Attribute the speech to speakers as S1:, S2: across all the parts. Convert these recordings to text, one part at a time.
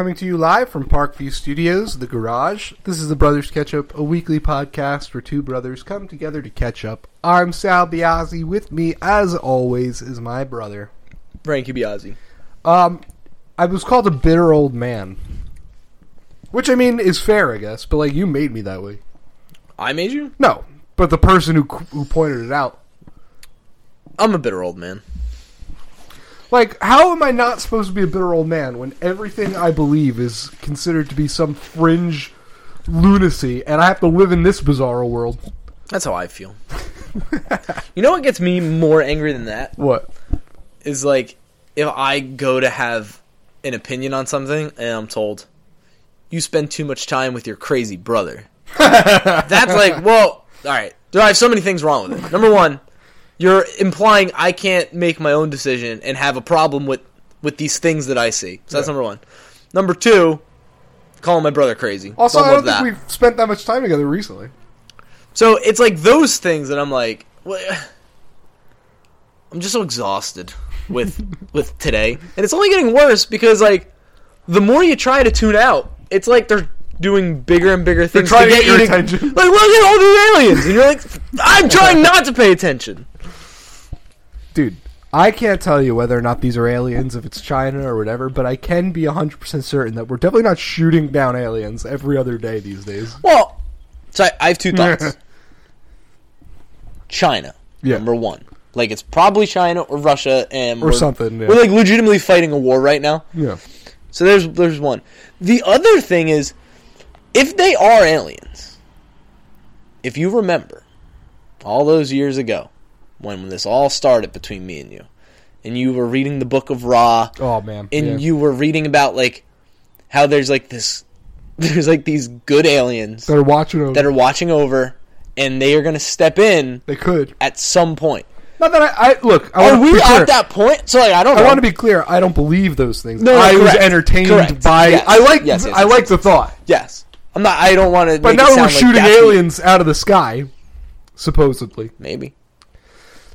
S1: coming to you live from Parkview Studios, the garage. This is the Brothers Catch Up, a weekly podcast where two brothers come together to catch up. I'm Sal Biazzi. With me, as always, is my brother.
S2: Frankie Biazzi.
S1: Um, I was called a bitter old man, which I mean is fair, I guess. But like, you made me that way.
S2: I made you?
S1: No, but the person who who pointed it out.
S2: I'm a bitter old man.
S1: Like, how am I not supposed to be a bitter old man when everything I believe is considered to be some fringe lunacy, and I have to live in this bizarre world?
S2: That's how I feel. you know what gets me more angry than that?
S1: What?
S2: Is like if I go to have an opinion on something and I'm told you spend too much time with your crazy brother. That's like, well, all right. I have so many things wrong with it. Number one, you're implying I can't make my own decision and have a problem with with these things that I see. So that's
S1: Yeah.
S2: number one. Number two, calling my brother crazy.
S1: Also,
S2: Don't
S1: I don't think we've spent that much time together recently.
S2: So it's like those things that I'm like, what? I'm just so exhausted with with today, and it's only getting worse because like the more you try to tune out, it's like they're doing bigger and bigger things
S1: trying to
S2: get
S1: get your attention.
S2: Like look at all these aliens, and you're like, I'm trying not to pay attention.
S1: Dude, I can't tell you whether or not these are aliens, if it's China or whatever, but I can be 100% certain that we're definitely not shooting down aliens every other day these days.
S2: Well, so I, I have two thoughts. China,
S1: Yeah.
S2: number one. Like it's probably China or Russia, and
S1: Or something, yeah.
S2: We're like legitimately fighting a war right now.
S1: Yeah.
S2: So there's there's one. The other thing is, if they are aliens, if you remember, all those years ago, when this all started between me and you, and you were reading the book of Ra,
S1: Oh, man.
S2: and
S1: yeah.
S2: you were reading about like how there's like this, there's like these good aliens
S1: that are watching over.
S2: that are watching over, and they are going to step in
S1: they could.
S2: at some point.
S1: Not that I, I look. I
S2: Are we at that point? So like I don't know.
S1: I want to be clear. I don't believe those things.
S2: No,
S1: I was entertained
S2: Correct.
S1: by.
S2: Yes.
S1: I like.
S2: Yes, yes,
S1: I like the thought.
S2: yes. I'm not. I don't want to.
S1: But now we're shooting aliens out of the sky, supposedly.
S2: Maybe.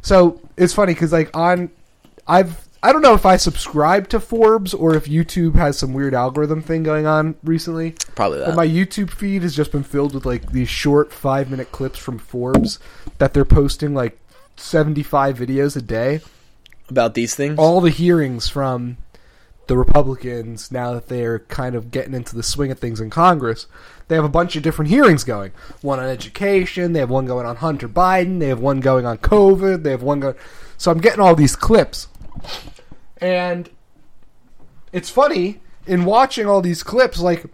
S1: So it's funny because like on, I've I don't know if I subscribe to Forbes or if YouTube has some weird algorithm thing going on recently.
S2: Probably that.
S1: But my YouTube feed has just been filled with like these short five minute clips from Forbes that they're posting like seventy five videos a day.
S2: about these things.
S1: All the hearings from the Republicans now that they're kind of getting into the swing of things in Congress. They have a bunch of different hearings going. One on education. They have one going on Hunter Biden. They have one going on COVID. They have one going. So I'm getting all these clips, and it's funny in watching all these clips. Like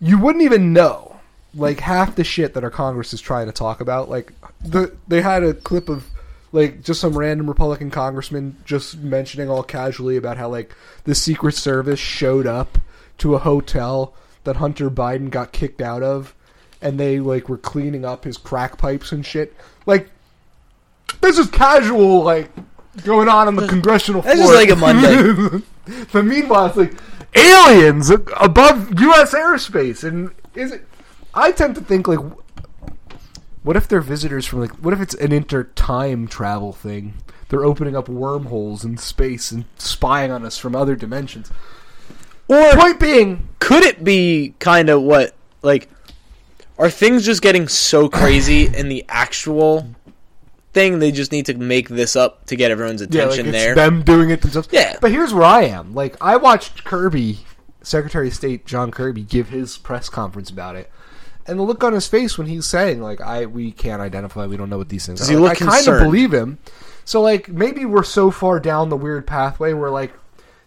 S1: you wouldn't even know like half the shit that our Congress is trying to talk about. Like the they had a clip of like just some random Republican congressman just mentioning all casually about how like the Secret Service showed up to a hotel that Hunter Biden got kicked out of and they like were cleaning up his crack pipes and shit. Like this is casual like going on in the congressional floor.
S2: just like a Monday.
S1: but meanwhile it's like aliens above US airspace and is it I tend to think like what if they're visitors from like what if it's an inter-time travel thing? They're opening up wormholes in space and spying on us from other dimensions.
S2: or
S1: Point being,
S2: could it be kind of what like? Are things just getting so crazy in the actual thing? They just need to make this up to get everyone's
S1: yeah, like
S2: attention
S1: it's
S2: there.
S1: them doing it themselves.
S2: Yeah.
S1: But here's where I am. Like I watched Kirby, Secretary of State John Kirby, give his press conference about it. And the look on his face when he's saying, like, I we can't identify, we don't know what these things
S2: Does
S1: are.
S2: he
S1: Like,
S2: look
S1: I kind of believe him. So like maybe we're so far down the weird pathway where like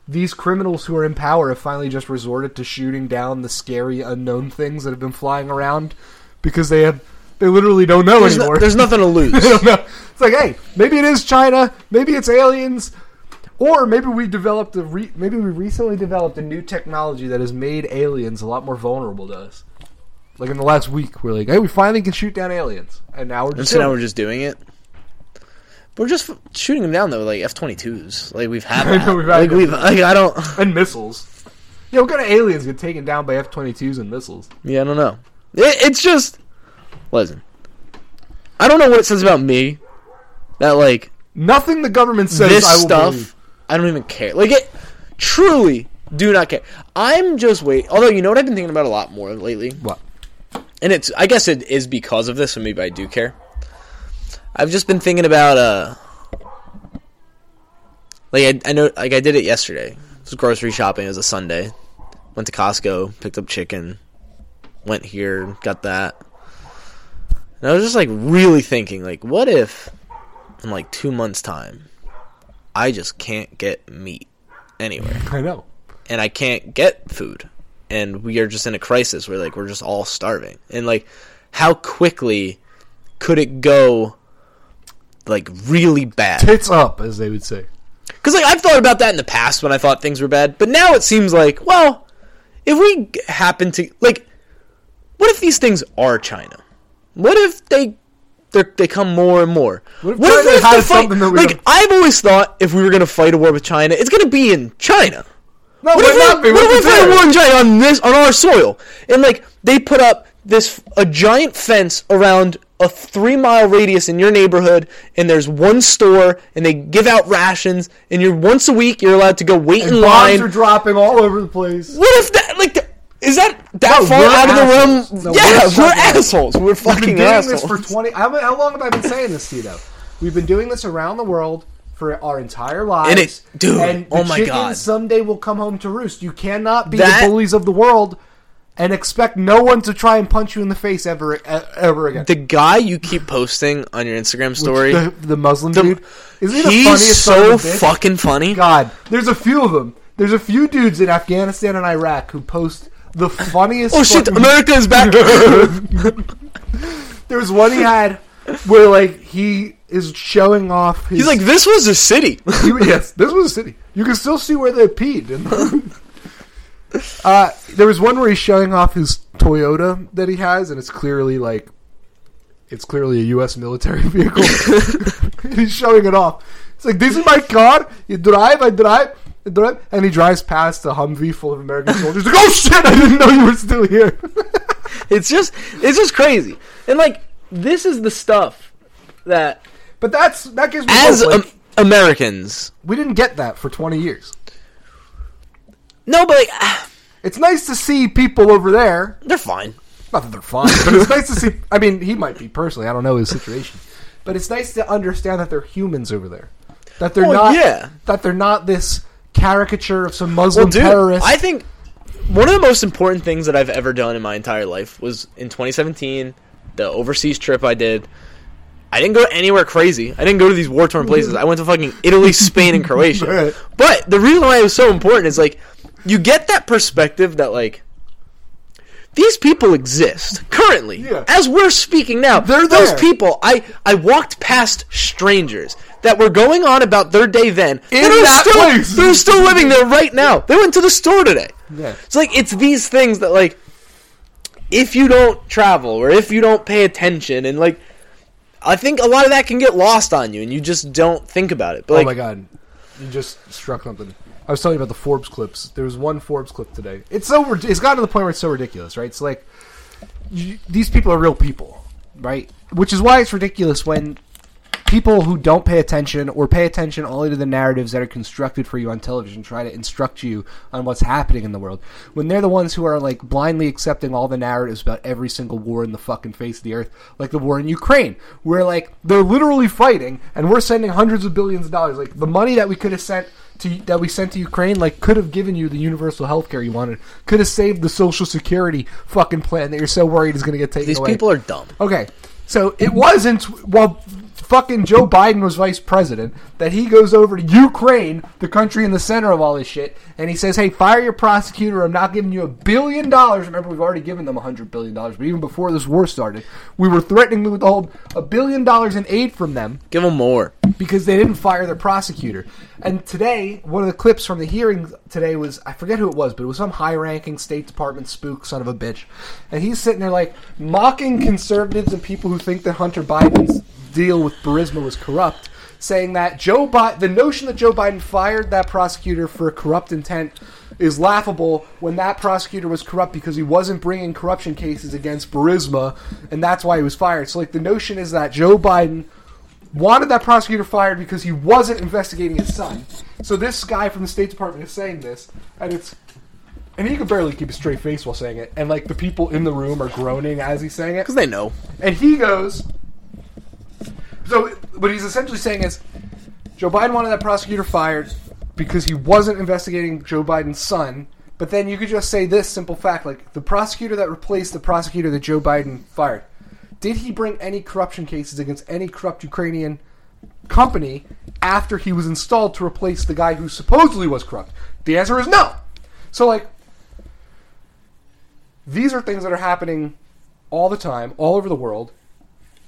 S1: these criminals who are in power have finally just resorted to shooting down the scary unknown things that have been flying around because they have they literally don't know
S2: there's, no-
S1: anymore.
S2: there's nothing to lose.
S1: I don't know. It's like, hey, maybe it is China, maybe it's aliens, or maybe we developed a re- maybe we recently developed a new technology that has made aliens a lot more vulnerable to us. Like in the last week, we're like, hey, we finally can shoot down aliens, and now we're
S2: And
S1: just
S2: so now
S1: doing
S2: we're just doing it. We're just shooting them down though, like F twenty twos. Like we've had that.
S1: know, we've had
S2: like we've like I don't.
S1: and missiles. Yeah, what kind of aliens get taken down by F twenty twos and missiles?
S2: Yeah, I don't know. It, it's just listen. I don't know what it says about me that like
S1: Nothing the government says
S2: this
S1: I will
S2: stuff.
S1: believe.
S2: I don't even care. Like it truly. Do not care. I'm just wait. Although you know what I've been thinking about a lot more lately,
S1: What?
S2: And it's I guess it is because of this, so maybe I do care. I've just been thinking about uh, like I, I know like I did it yesterday. It was grocery shopping. It was a Sunday. Went to Costco, picked up chicken, went here, got that. And I was just like really thinking, like, what if in like two months' time, I just can't get meat anywhere
S1: I know.
S2: and I can't get food, and we are just in a crisis where like we're just all starving, and like how quickly could it go like really bad?
S1: Tits up, as they would say.
S2: Because like I've thought about that in the past when I thought things were bad, but now it seems like well, if we happen to like, what if these things are China? What if they they they come more and more?
S1: What if China
S2: have to fight-
S1: something that we
S2: like
S1: don't-
S2: I've always thought if we were gonna fight a war with China, it's gonna be in China.
S1: No,
S2: What
S1: it
S2: if
S1: might not
S2: we,
S1: be.
S2: what
S1: What
S2: if
S1: if
S2: we
S1: it's
S2: fight a
S1: there?
S2: war in China on this on our soil? And like they put up this a giant fence around a three mile radius in your neighborhood, and there's one store, and they give out rations, and you're once a week you're allowed to go wait
S1: And
S2: in
S1: bombs
S2: line.
S1: are dropping all over the place.
S2: what if that like the, is that that
S1: No,
S2: far
S1: we're
S2: out of the room?
S1: No,
S2: yeah,
S1: we're
S2: we're,
S1: fucking
S2: assholes. We're
S1: We've
S2: fucking
S1: been doing
S2: assholes.
S1: this for twenty. How, how long have I been saying this to you? Though we've been doing this around the world for our entire lives.
S2: And it- dude,
S1: and
S2: oh my God.
S1: someday will come home to roost. You cannot be
S2: That-
S1: the bullies of the world and expect no one to try and punch you in the face ever, ever again.
S2: the guy you keep posting on your Instagram story,
S1: the, the Muslim
S2: the-
S1: dude, isn't he the funniest
S2: so
S1: of a bitch?
S2: fucking funny.
S1: God, there's a few of them. There's a few dudes in Afghanistan and Iraq who post the funniest.
S2: Oh shit! America is back.
S1: There was one he had where like he is showing off. His,
S2: He's like, this was a city.
S1: Yes, this was a city. You can still see where they peed. And uh, there was one where he's showing off his Toyota that he has, and it's clearly like it's clearly a U.S. military vehicle. he's showing it off. It's like this is my car. You drive, I drive, I drive, and he drives past a Humvee full of American soldiers. Like, oh shit! I didn't know you were still here.
S2: It's just it's just crazy. And like this is the stuff that
S1: but that's that gives me
S2: as
S1: hope. Like,
S2: um, Americans
S1: we didn't get that for twenty years.
S2: No, but like ah,
S1: It's nice to see people over there
S2: they're fine.
S1: Not that they're fine, but it's nice to see. I mean, he might be personally. I don't know his situation, but it's nice to understand that they're humans over there. That they're
S2: Well,
S1: not.
S2: yeah.
S1: That they're not this caricature of some Muslim
S2: Well, dude,
S1: terrorist.
S2: I think one of the most important things that I've ever done in my entire life was in 2017, the overseas trip I did. I didn't go anywhere crazy. I didn't go to these war torn places. I went to fucking Italy, Spain, and Croatia. But the reason why it was so important is like you get that perspective that like these people exist currently
S1: Yeah.
S2: as we're speaking now.
S1: They're
S2: Those
S1: there.
S2: people, I I walked past strangers that were going on about their day then.
S1: In
S2: that still,
S1: place.
S2: They're still living there right now. They went to the store today.
S1: Yeah.
S2: It's like it's these things that like if you don't travel or if you don't pay attention and like I think a lot of that can get lost on you and you just don't think about it. But oh like
S1: oh my god, you just struck something. I was telling you about the Forbes clips. There was one Forbes clip today. It's so it's gotten to the point where it's so ridiculous, right? It's like you, these people are real people, right? Which is why it's ridiculous when people who don't pay attention or pay attention only to the narratives that are constructed for you on television try to instruct you on what's happening in the world. When they're the ones who are like blindly accepting all the narratives about every single war in the fucking face of the earth like the war in Ukraine where like they're literally fighting and we're sending hundreds of billions of dollars. Like the money that we could have sent to that we sent to Ukraine like could have given you the universal health care you wanted could have saved the social security fucking plan that you're so worried is going to get taken
S2: these
S1: away.
S2: people are dumb.
S1: Okay, so it wasn't while fucking Joe Biden was vice president that he goes over to Ukraine, the country in the center of all this shit, and he says, "Hey, fire your prosecutor. I'm not giving you a billion dollars." Remember, we've already given them a hundred billion dollars, but even before this war started, we were threatening to withhold a billion dollars in aid from them
S2: Give them more.
S1: because they didn't fire their prosecutor. And today, one of the clips from the hearing today was I forget who it was, but it was some high-ranking State Department spook son of a bitch, and he's sitting there like mocking conservatives and people who think that Hunter Biden's deal with Burisma was corrupt, saying that Joe Biden, the notion that Joe Biden fired that prosecutor for corrupt intent. Is laughable when that prosecutor was corrupt because he wasn't bringing corruption cases against Burisma, and that's why he was fired. So, like, the notion is that Joe Biden wanted that prosecutor fired because he wasn't investigating his son. So this guy from the State Department is saying this, and it's and he could barely keep a straight face while saying it, and like the people in the room are groaning as he's saying it,
S2: Because they know.
S1: and he goes. So what he's essentially saying is, Joe Biden wanted that prosecutor fired because he wasn't investigating Joe Biden's son. But then you could just say this simple fact: like the prosecutor that replaced the prosecutor that Joe Biden fired, did he bring any corruption cases against any corrupt Ukrainian company after he was installed to replace the guy who supposedly was corrupt? The answer is no. So like these are things that are happening all the time, all over the world,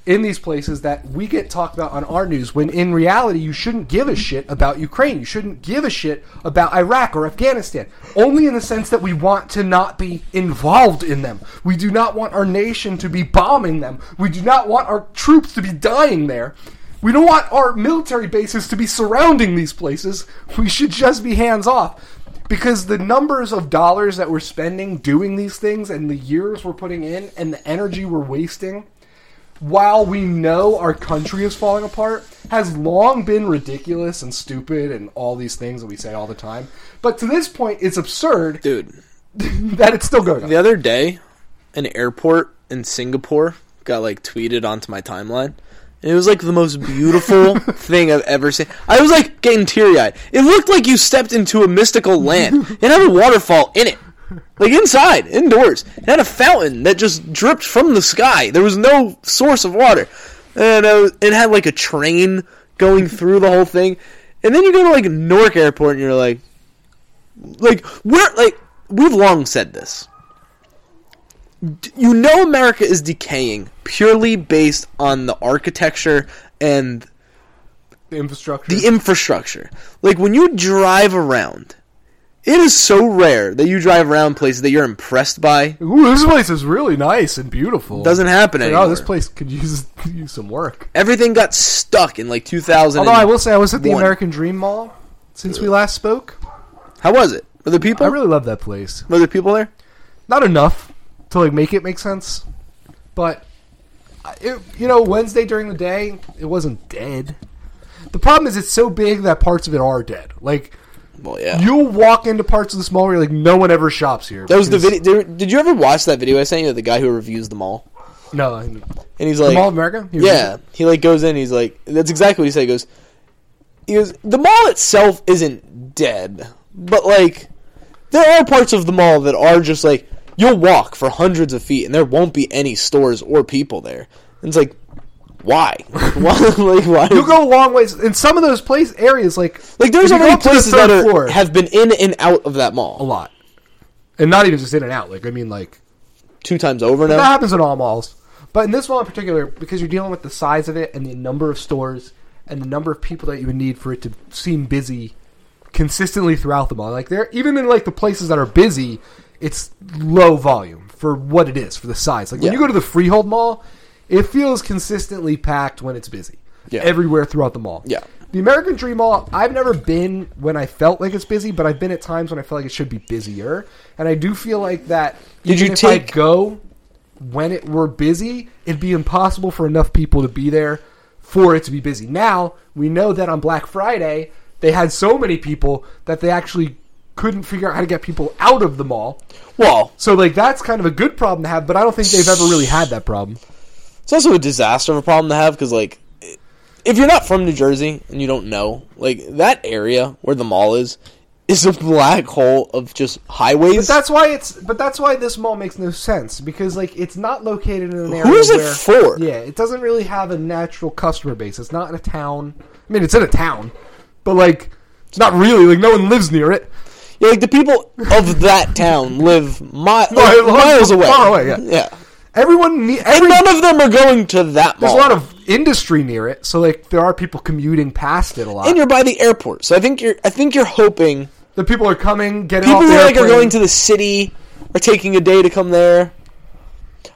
S1: in these places that we get talked about on our news when in reality you shouldn't give a shit about Ukraine. You shouldn't give a shit about Iraq or Afghanistan. Only in the sense that we want to not be involved in them. We do not want our nation to be bombing them. We do not want our troops to be dying there. We don't want our military bases to be surrounding these places. We should just be hands off. Because the numbers of dollars that we're spending doing these things and the years we're putting in and the energy we're wasting while we know our country is falling apart, has long been ridiculous and stupid and all these things that we say all the time. But to this point, it's absurd
S2: Dude,
S1: that it's still going on.
S2: the other day, an airport in Singapore got like tweeted onto my timeline. And it was like the most beautiful thing I've ever seen. I was like getting teary eyed. It looked like you stepped into a mystical land. It had a waterfall in it. Like inside, indoors. It had a fountain that just dripped from the sky. There was no source of water. And uh, it had like a train going through the whole thing. And then you go to like Newark Airport and you're like, like, we're like, we've long said this you know America is decaying purely based on the architecture and
S1: The infrastructure.
S2: the infrastructure. Like when you drive around, it is so rare that you drive around places that you're impressed by.
S1: Ooh, this place is really nice and beautiful.
S2: Doesn't happen
S1: Like, oh,
S2: anymore.
S1: oh, this place could use could use some work.
S2: Everything got stuck in like 2000.
S1: Although I will say, I was at the
S2: one.
S1: American Dream Mall since we last spoke.
S2: How was it? Were there people?
S1: I really love that place.
S2: Were there people there?
S1: Not enough to like make it make sense, but I- it, you know, Wednesday during the day, it wasn't dead. The problem is, it's so big that parts of it are dead. Like
S2: Well, yeah.
S1: you'll walk into parts of this mall where you're like, no one ever shops here.
S2: that was the
S1: because-
S2: video. Did, did you ever watch that video I sent you of the guy who reviews the mall?
S1: No, I-
S2: And he's like, the
S1: Mall of America. He was-
S2: Yeah, he like goes in. He's like, that's exactly what he said. He goes, he goes, the mall itself isn't dead, but like, there are parts of the mall that are just like you'll walk for hundreds of feet and there won't be any stores or people there. And it's like, why? why? Like, why?
S1: You'll go a long ways in some of those place areas. Like
S2: like, there's
S1: if you go
S2: already
S1: up to the
S2: places that are,
S1: floor-
S2: have been in and out of that mall a
S1: lot, and not even just in and out. Like I mean, like
S2: two times over now.
S1: That happens in all malls. But in this mall in particular, because you're dealing with the size of it and the number of stores and the number of people that you would need for it to seem busy consistently throughout the mall. Like there even in like the places that are busy, it's low volume for what it is, for the size. Like when
S2: Yeah.
S1: you go to the Freehold Mall, it feels consistently packed when it's busy.
S2: Yeah.
S1: Everywhere throughout the mall.
S2: Yeah.
S1: The American Dream Mall, I've never been when I felt like it's busy, but I've been at times when I felt like it should be busier. And I do feel like that
S2: Did you
S1: if I
S2: take-
S1: go when it were busy, it'd be impossible for enough people to be there for it to be busy. Now, we know that on Black Friday, they had so many people that they actually couldn't figure out how to get people out of the mall.
S2: Well,
S1: So like that's kind of a good problem to have, but I don't think they've ever really had that problem.
S2: It's also a disaster of a problem to have because, like, if you're not from New Jersey and you don't know, like, that area where the mall is is a black hole of just highways.
S1: But that's why it's but that's why this mall makes no sense because like it's not located in an area
S2: Who is it
S1: where-
S2: for?
S1: Yeah, it doesn't really have a natural customer base. It's not in a town. I mean, it's in a town, but like it's not really like no one lives near it.
S2: Yeah, like the people of that town live mi- like,
S1: Miles-
S2: miles away.
S1: far away, yeah.
S2: yeah.
S1: Everyone ne-
S2: And none of them are going to that
S1: there's
S2: mall.
S1: a lot of industry near it, so like there are people commuting past it a lot.
S2: and you're by the airport, so I think you're. I think you're hoping
S1: the people are coming, getting
S2: people who like are going to the city are taking a day to come there.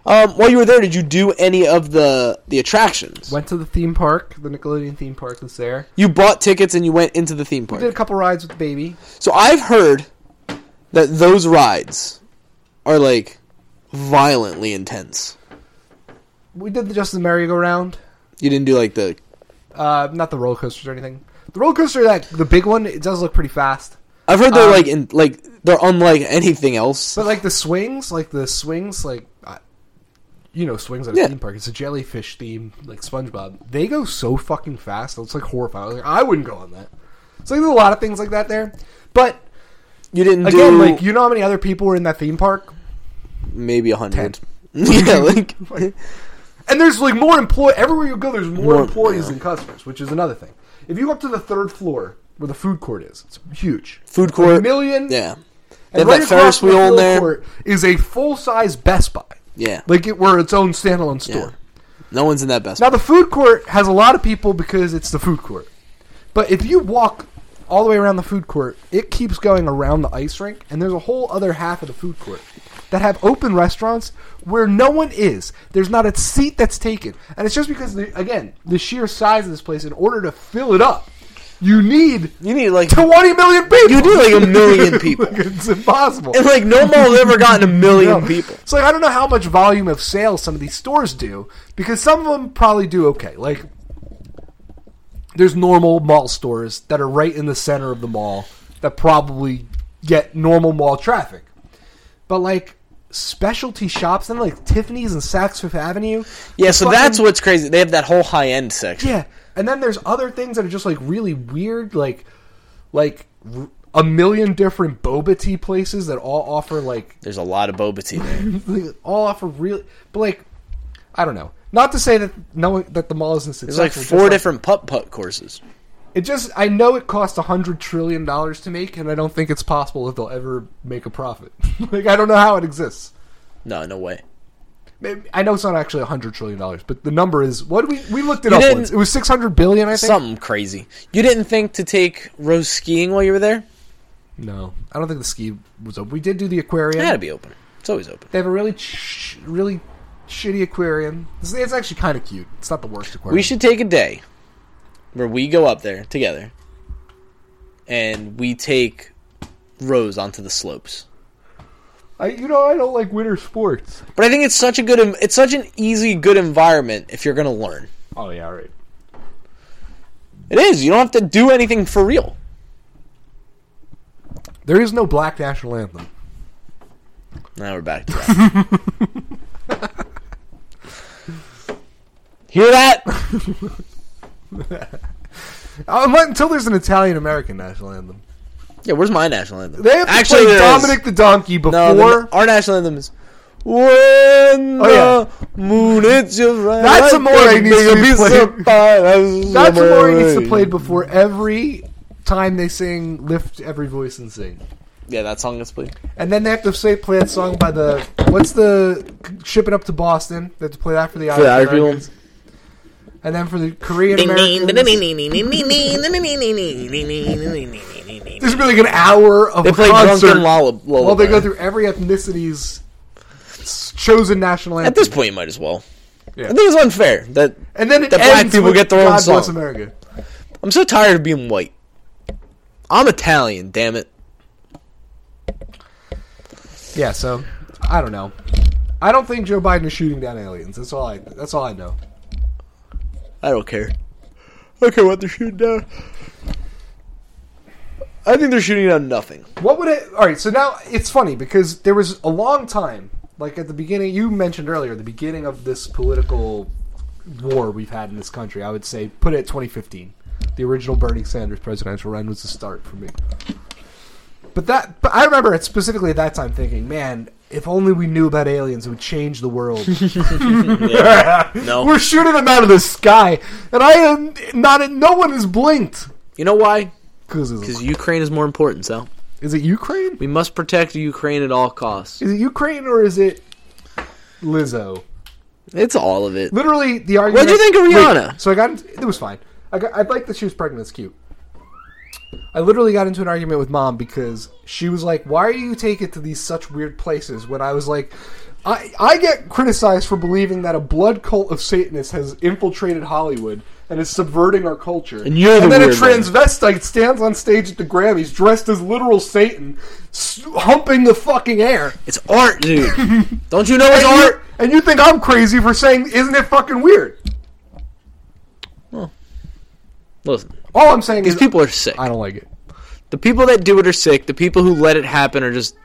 S2: Um, while you were there, did you do any of the the attractions?
S1: Went to the theme park, the Nickelodeon theme park that's there.
S2: You bought tickets and you went into the theme
S1: We
S2: park.
S1: did a couple rides with the baby.
S2: So I've heard that those rides are like violently intense.
S1: We did the Just the Merry-Go-Round.
S2: You didn't do like the
S1: Uh, not the roller coasters or anything. The roller coaster, that the big one, it does look pretty fast.
S2: I've heard they're
S1: Um,
S2: like in like they're unlike anything else.
S1: But like the swings, like the swings, like uh, you know, swings at a
S2: Yeah.
S1: theme park. It's a jellyfish theme, like SpongeBob. They go so fucking fast. It's like horrifying. I, like, I wouldn't go on that. So like, there's a lot of things like that there. But
S2: You didn't
S1: again,
S2: do
S1: like you know how many other people were in that theme park?
S2: Maybe a hundred. yeah, like
S1: And there's like more employ everywhere you go. There's more,
S2: More-
S1: employees
S2: yeah.
S1: than customers, which is another thing. If you go up to the third floor where the food court is, it's huge.
S2: food court, A
S1: million.
S2: Yeah,
S1: And right
S2: that Ferris wheel in
S1: food
S2: there.
S1: court is a full size Best Buy.
S2: yeah.
S1: Like it were its own standalone store.
S2: Yeah. No one's in that best. Buy.
S1: Now the food court has a lot of people because it's the food court. But if you walk all the way around the food court, it keeps going around the ice rink, and there's a whole other half of the food court that have open restaurants where no one is. There's not a seat that's taken, and it's just because, the, again, the sheer size of this place. In order to fill it up, you need
S2: You need like
S1: 20 million people.
S2: You need, like, a million people.
S1: Like, it's impossible.
S2: and like no mall's ever gotten a million
S1: No.
S2: people.
S1: So like, I don't know how much volume of sales some of these stores do because some of them probably do okay. Like there's normal mall stores that are right in the center of the mall that probably get normal mall traffic. But like specialty shops and like Tiffany's and Saks Fifth Avenue.
S2: Yeah, so
S1: fucking-
S2: that's what's crazy. They have that whole high end section.
S1: yeah. And then there's other things that are just like really weird like like r- a million different boba tea places that all offer like
S2: There's a lot of boba tea there.
S1: all offer real, but like, I don't know. Not to say that knowing that the mall isn't
S2: There's like four different putt putt courses.
S1: It just I know it costs a hundred trillion dollars to make, and I don't think it's possible that they'll ever make a profit. like I don't know how it exists.
S2: No, no way.
S1: Maybe, I know it's not actually a hundred trillion dollars, but the number is what we we looked it
S2: You
S1: up once. It was six hundred billion, I think.
S2: Something crazy. You didn't think to take Rose skiing while you were there?
S1: No, I don't think the ski was open. We did do the aquarium.
S2: It had to be open. It's always open.
S1: They have a really ch- really shitty aquarium. It's, it's actually kind of cute. It's not the worst aquarium.
S2: We should take a day where we go up there together and we take Rose onto the slopes.
S1: I, you know, I don't like winter sports.
S2: But I think it's such a good it's such an easy good environment if you're going to learn.
S1: Oh yeah, right.
S2: It is. You don't have to do anything for real.
S1: There is no black national anthem.
S2: Now we're back to that. Hear that?
S1: Uh, until there's an Italian American national anthem.
S2: Yeah, where's my national anthem?
S1: They have to
S2: Actually,
S1: play
S2: there is.
S1: Dominic the Donkey before.
S2: No, the, our national anthem is when
S1: Oh,
S2: the moon hits your right.
S1: That's
S2: a
S1: needs to be played.
S2: that's
S1: what Maury needs to play before every time they sing "Lift Every Voice and Sing,"
S2: Yeah, that song gets played.
S1: and then they have to say play that song by the what's the shipping Up to Boston." They have to play that for the
S2: For the
S1: Irish
S2: Irish.
S1: And then for the Korean Americans. There's gonna be like an hour of
S2: They play
S1: concert
S2: drunken lull- lullaby.
S1: while they go through every ethnicity's chosen national anthem.
S2: At this point, you might as well.
S1: Yeah.
S2: I think it's unfair that
S1: and then it
S2: the black
S1: ends
S2: people
S1: with
S2: get their own
S1: God Bless
S2: song.
S1: America.
S2: I'm so tired of being white. I'm Italian, damn it.
S1: Yeah, so I don't know. I don't think Joe Biden is shooting down aliens. That's all I. That's all I know.
S2: I don't care. I don't care what they're shooting down. I think they're shooting down nothing.
S1: What would it? All right, so now it's funny because there was a long time, like at the beginning. You mentioned earlier the beginning of this political war we've had in this country. I would say put it at 2015. The original Bernie Sanders presidential run was the start for me. But that, but I remember it specifically at that time thinking, man, if only we knew about aliens, it would change the world.
S2: No.
S1: We're shooting them out of the sky, and I am not. No one has blinked.
S2: You know why?
S1: Because
S2: Because Ukraine is more important, Sal.
S1: is it Ukraine?
S2: We must protect Ukraine at all costs.
S1: Is it Ukraine or is it Lizzo?
S2: It's all of it.
S1: Literally, the argument.
S2: What'd you think of
S1: Wait,
S2: Rihanna?
S1: so I got. Into, it was fine. I got. I like that she was pregnant. It's cute. I literally got into an argument with mom because she was like, "Why do you take it to these such weird places?" When I was like, "I I get criticized for believing that a blood cult of Satanists has infiltrated Hollywood and is subverting our culture."
S2: And you're the
S1: then a
S2: weird one.
S1: transvestite stands on stage at the Grammys dressed as literal Satan, s- humping the fucking air.
S2: It's art, dude. Don't you know it's
S1: And you,
S2: art?
S1: and you think I'm crazy for saying, isn't it fucking weird?
S2: Well, listen,
S1: All I'm saying
S2: these
S1: is
S2: people are sick.
S1: I don't like it.
S2: The people that do it are sick. The people who let it happen are just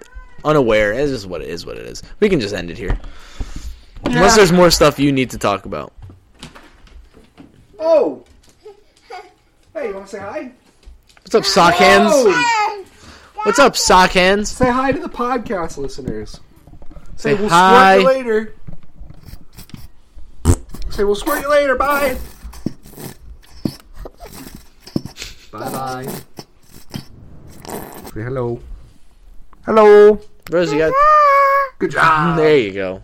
S2: unaware. It's just what it is. What it is. We can just end it here. Unless there's more stuff you need to talk about.
S1: Oh. Hey, you want to say hi?
S2: What's up, sock hands?
S1: Oh!
S2: What's up, sock hands?
S1: Say hi to the podcast listeners.
S2: Say
S1: we'll
S2: hi.
S1: squirt you later. Say we'll squirt you later. Bye. Bye bye. Say hello. Hello.
S2: Rose, you got.
S1: Good job.
S2: There you go.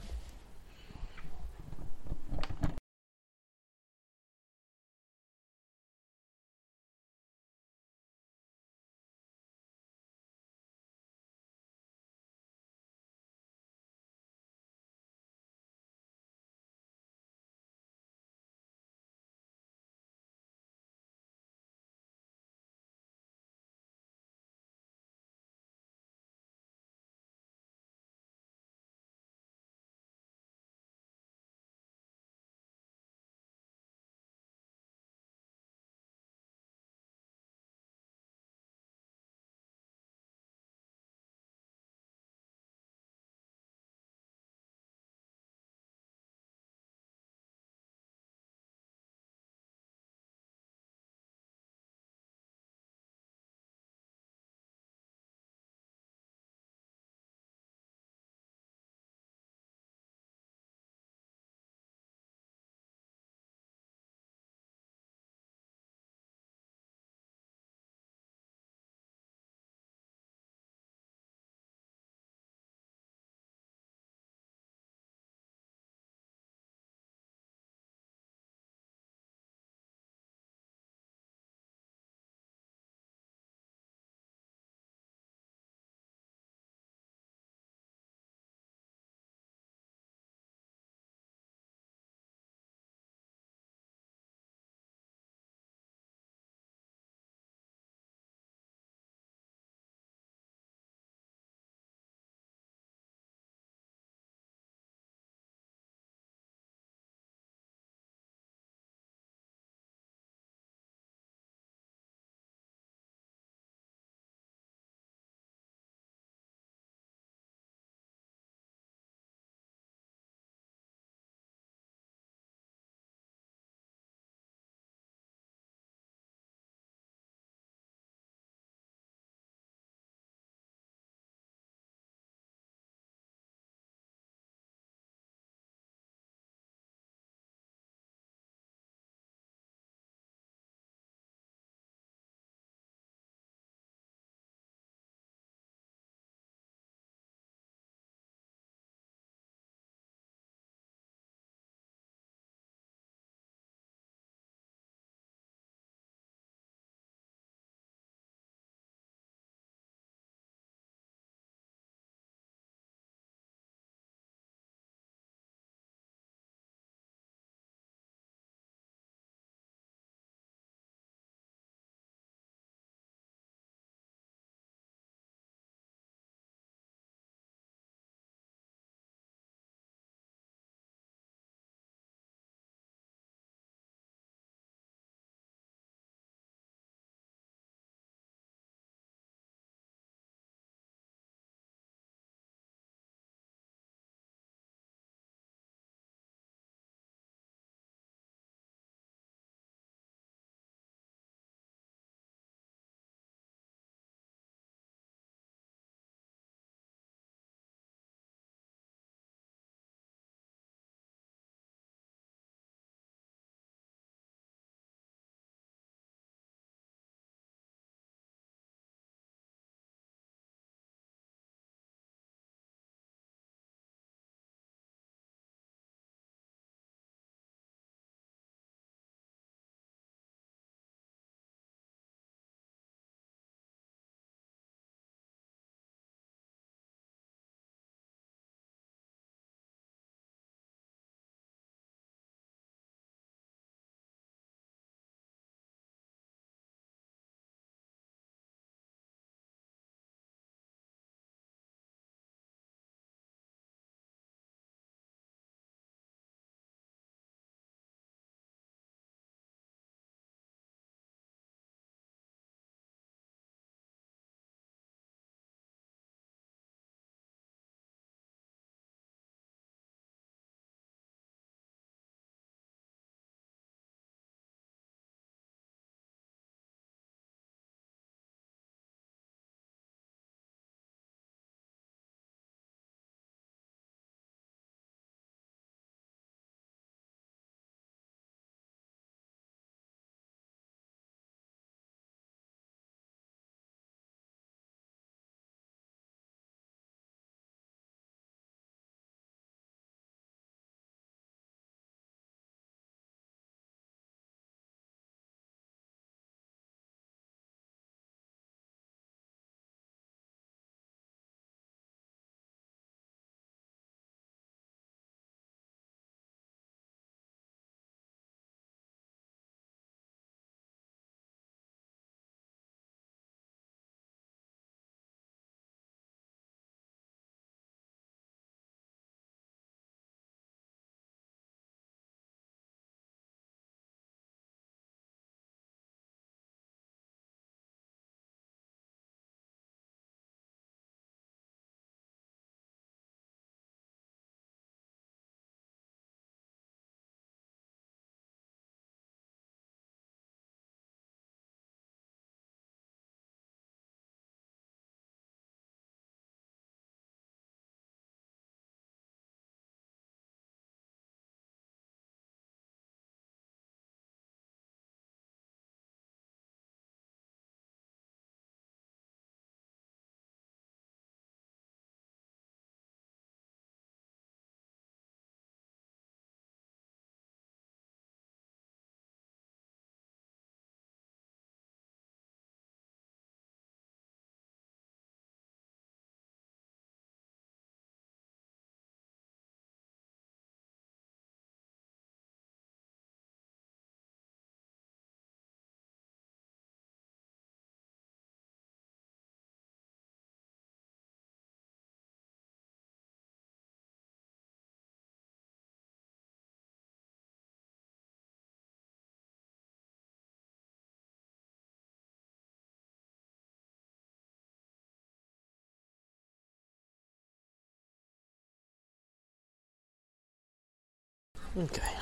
S2: Okay.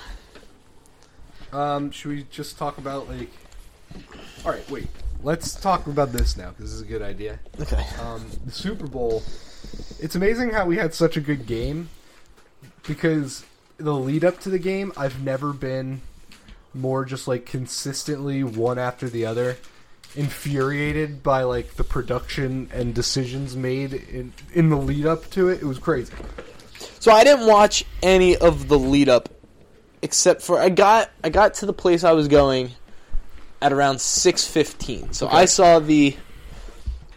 S1: Um, should we just talk about like? All right, wait. Let's talk about this now because this is a good idea.
S2: Okay.
S1: Um, the Super Bowl. It's amazing how we had such a good game because the lead up to the game, I've never been more just like consistently one after the other infuriated by like the production and decisions made in in the lead up to it. It was crazy.
S2: So I didn't watch any of the lead up except for I got I got to the place I was going at around 6:15. So
S1: Okay.
S2: I saw the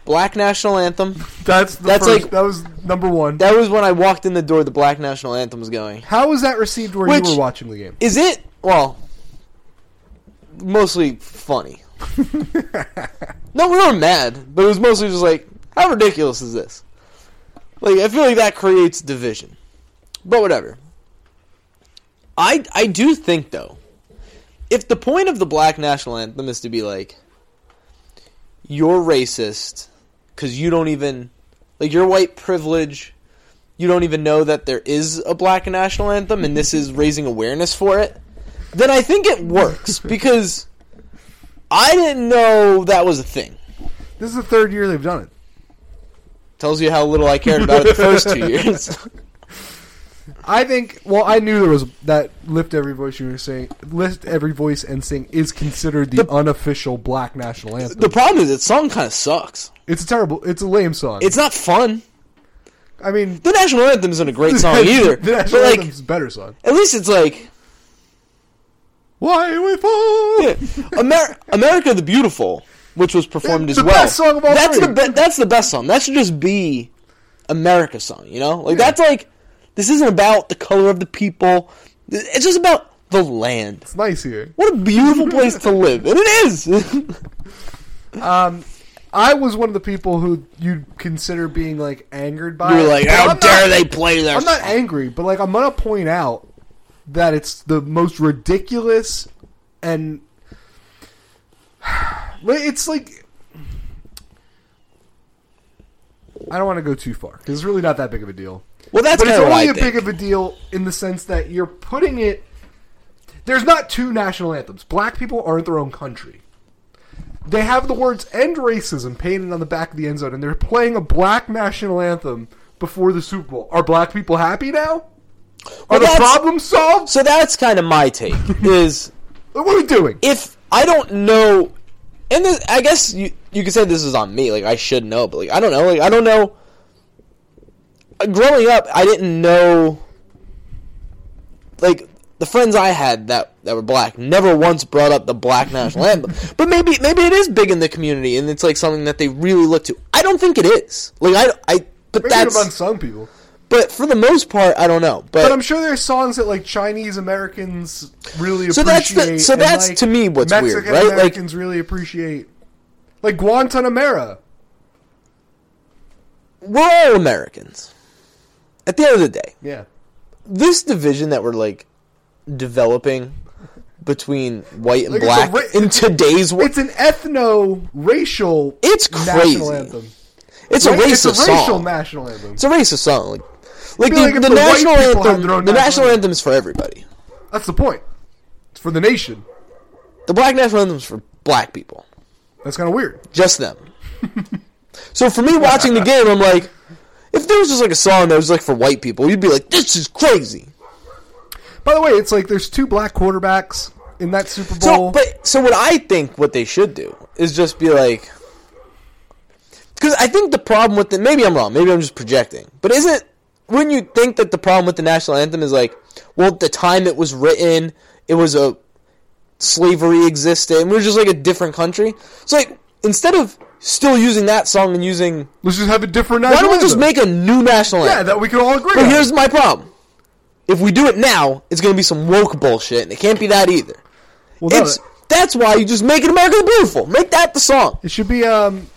S2: Black National Anthem.
S1: That's the
S2: That's
S1: first,
S2: like-
S1: that was number one.
S2: That was when I walked in the door the Black National Anthem was going.
S1: How was that received where
S2: Which-
S1: you were watching the game?
S2: Is it well mostly funny. no, we weren't mad, but it was mostly just like how ridiculous is this? Like I feel like that creates division. But whatever. I I do think though, if the point of the Black National Anthem is to be like, you're racist because you don't even like your white privilege, you don't even know that there is a Black National Anthem, and this is raising awareness for it. Then I think it works because I didn't know that was a thing.
S1: This is the third year they've done it.
S2: Tells you how little I cared about it the first two years.
S1: I think. Well, I knew there was that lift every voice you were saying. Lift every voice and sing is considered the,
S2: The-
S1: unofficial Black national anthem.
S2: the problem is that song kind of sucks.
S1: it's a terrible. It's a lame song.
S2: It's not fun.
S1: I mean,
S2: The national anthem isn't a great song either.
S1: the national
S2: like,
S1: anthem's a better song.
S2: at least it's like
S1: Why we fall?
S2: yeah, Amer- America the Beautiful, which was performed
S1: The
S2: as well.
S1: best song of all
S2: that's
S1: three.
S2: the be- that's the best song. That should just be America song. You know, like that's like this isn't about the color of the people. It's just about the land.
S1: It's nice here.
S2: What a beautiful place to live, and it is.
S1: Um, I was one of the people who you'd consider being like angered by. You're
S2: like, how dare
S1: not-
S2: they play their?
S1: I'm not angry, but like I'm gonna point out that it's the most ridiculous and it's like I don't want to go too far because it's really not that big of a deal.
S2: Well, that's
S1: but it's only a big of a deal in the sense that you're putting it. There's not two national anthems. Black people aren't their own country. They have the words "end racism" painted on the back of the end zone, and they're playing a black national anthem before the Super Bowl. Are black people happy now? Are
S2: Well,
S1: the problems solved?
S2: so that's kind of my take. Is
S1: What are we doing?
S2: if I don't know, and this, I guess you you could say this is on me. Like I should know, but like I don't know. Like I don't know. Growing up, I didn't know. Like the friends I had that that were black never once brought up the black national anthem. But maybe maybe it is big in the community, and it's like something that they really look to. I don't think it is. Like I I. But
S1: Maybe
S2: that's
S1: among some people,
S2: but for the most part, I don't know.
S1: but I'm sure there's songs that like Chinese Americans really
S2: So
S1: appreciate.
S2: that's the- so
S1: and,
S2: that's,
S1: like,
S2: to me, what's weird,
S1: Mexican
S2: right? Like-
S1: Americans really appreciate, like Guantanamera.
S2: we're all Americans. At the end of the day,
S1: Yeah,
S2: this division that we're like developing between white and
S1: Like,
S2: black
S1: ra-
S2: in today's world,
S1: it's an ethno-racial.
S2: It's
S1: national
S2: crazy.
S1: anthem.
S2: it's a racist
S1: It's a racial
S2: song.
S1: national anthem.
S2: it's a racist song. Like, like the,
S1: like
S2: the
S1: the
S2: national
S1: people had their
S2: anthem, the
S1: national
S2: national
S1: anthem
S2: is for everybody.
S1: That's the point. It's for the nation.
S2: The black national anthem is for black people,
S1: That's kind of weird.
S2: just them. so for me watching the game, I'm like, if there was just like a song that was like for white people, you'd be like, this is crazy.
S1: By the way, it's like there's two black quarterbacks in that Super
S2: So,
S1: Bowl.
S2: but so what I think what they should do is just be like, because I think the problem with the maybe I'm wrong, maybe I'm just projecting, but isn't wouldn't you think that the problem with the national anthem is like, well, at the time it was written, it was a slavery existed, and we are just like a different country. So like instead of still using that song and using,
S1: Let's just have a different
S2: why
S1: national
S2: don't we just
S1: anthem.
S2: make a new national anthem?
S1: yeah, that we can all agree
S2: But
S1: on.
S2: here's my problem. If we do it now, it's going to be some woke bullshit, and it can't be that either.
S1: well, no,
S2: It's that's why you just make it America the Beautiful. Make that the song.
S1: it should be um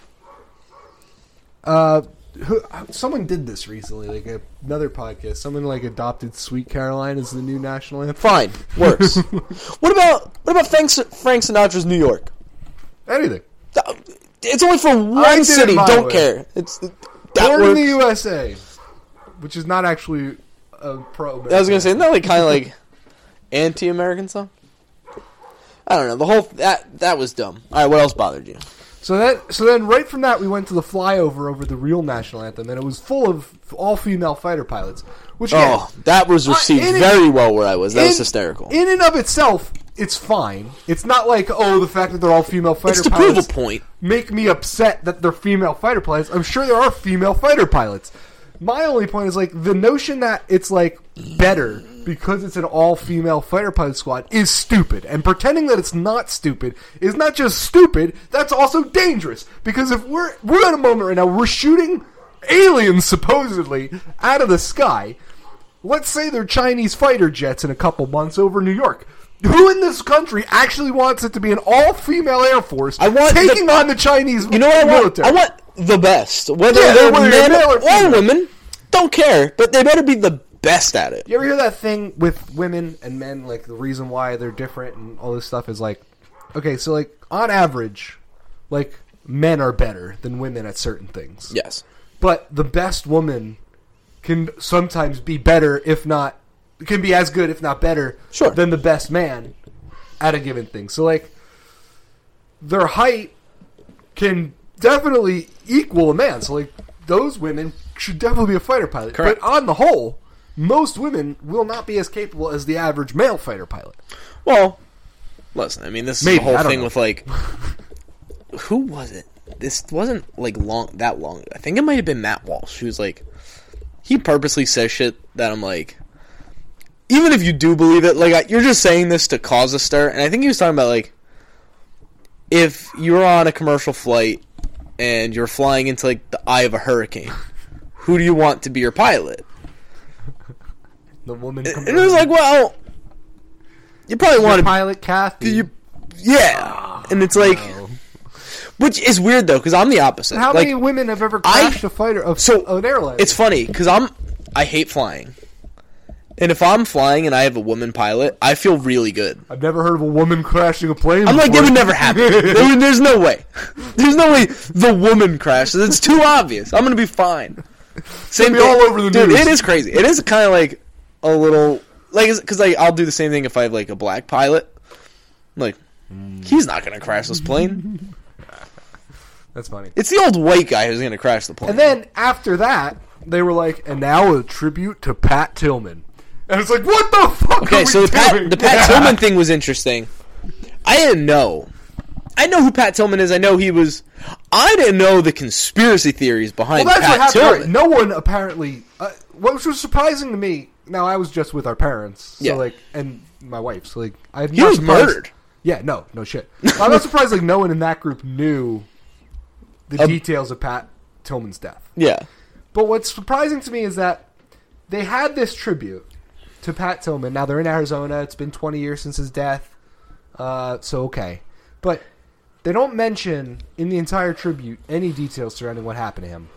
S1: uh who, someone did this recently, like a, another podcast. Someone like adopted "Sweet Caroline" as the new national anthem.
S2: Fine, works. what about what about Frank, Frank Sinatra's New York?
S1: Anything.
S2: It's only for one city. Don't
S1: way.
S2: care. It's that
S1: Born in the USA, which is not actually a pro.
S2: I was gonna say, isn't that like kind of like anti-American song. I don't know. The whole that that was dumb. All right, what else bothered you?
S1: So that so then right from that we went to the flyover over the real national anthem, and it was full of all female fighter pilots. Which again,
S2: Oh, that was received
S1: in it-
S2: very well where I was. That was hysterical.
S1: In and of itself, it's fine. It's not like oh the fact that they're all female fighter
S2: it's to prove
S1: pilots
S2: a point.
S1: make me upset that they're female fighter pilots. I'm sure there are female fighter pilots. My only point is like the notion that it's like better because it's an all female fighter pilot squad is stupid. And pretending that it's not stupid is not just stupid, that's also dangerous. Because if we're we're at a moment right now, we're shooting aliens supposedly out of the sky. Let's say they're Chinese fighter jets in a couple months over New York. Who in this country actually wants it to be an all-female air force
S2: I want the-
S1: taking on the Chinese
S2: You know what I want?
S1: military?
S2: I want the best. Whether
S1: Yeah,
S2: they're
S1: whether
S2: men
S1: or
S2: or women, don't care. But they better be the best at it.
S1: You ever hear that thing with women and men? Like the reason why they're different and all this stuff is like, okay, so like on average, like men are better than women at certain things.
S2: Yes.
S1: But the best woman can sometimes be better, if not, can be as good, if not better,
S2: Sure.
S1: than the best man at a given thing. So like, their height can definitely equal a man. So like, those women should definitely be a fighter pilot.
S2: Correct.
S1: But on the whole, most women will not be as capable as the average male fighter pilot.
S2: Well, listen. I mean, this
S1: Maybe,
S2: is the whole thing
S1: know.
S2: with like, who was it? This wasn't like long that long. I think it might have been Matt Walsh. Who was like, he purposely says shit that I'm like, even if you do believe it, like you're just saying this to cause a stir. And I think he was talking about like, if you're on a commercial flight and you're flying into like the eye of a hurricane, who do you want to be your pilot?
S1: The woman.
S2: And it was like, well, you probably want to
S1: pilot Kathy.
S2: you, yeah, ah, and it's like, which is weird though, because I'm the opposite.
S1: How
S2: like,
S1: many women have ever
S2: I-
S1: crashed a fighter of
S2: so
S1: an airline?
S2: it's funny because I'm, I hate flying, and if I'm flying and I have a woman pilot, I feel really good.
S1: I've never heard of a woman crashing a plane.
S2: I'm like, that would never happen. Would- there's no way. There's no way the woman crashes. It's too obvious. I'm gonna be fine. Same
S1: be all over the
S2: dude.
S1: news.
S2: It is crazy. It is kind of like a little like because like I'll do the same thing if I have like a black pilot. I'm like, hmm. he's not gonna crash this plane.
S1: That's funny.
S2: It's the old white guy who's gonna crash the plane.
S1: And then after that, they were like, and now a tribute to Pat Tillman. And it's like, what the fuck?
S2: okay, so the Pat, the Pat Tillman thing was interesting. I didn't know. I know who Pat Tillman is. I know he was. I didn't know the conspiracy theories behind
S1: Well, that's
S2: Pat
S1: what happened.
S2: Tillman.
S1: right. No one apparently. Uh, what was surprising to me. Now I was just with our parents, so
S2: Yeah.
S1: like, and my wife. So like, I'm
S2: He was
S1: surprised-
S2: murdered.
S1: Yeah, no, no shit. I'm not surprised. Like, no one in that group knew the
S2: Um,
S1: details of Pat Tillman's death.
S2: Yeah.
S1: But what's surprising to me is that they had this tribute to Pat Tillman. Now they're in Arizona. It's been 20 years since his death. Uh, so okay. But they don't mention in the entire tribute any details surrounding what happened to him.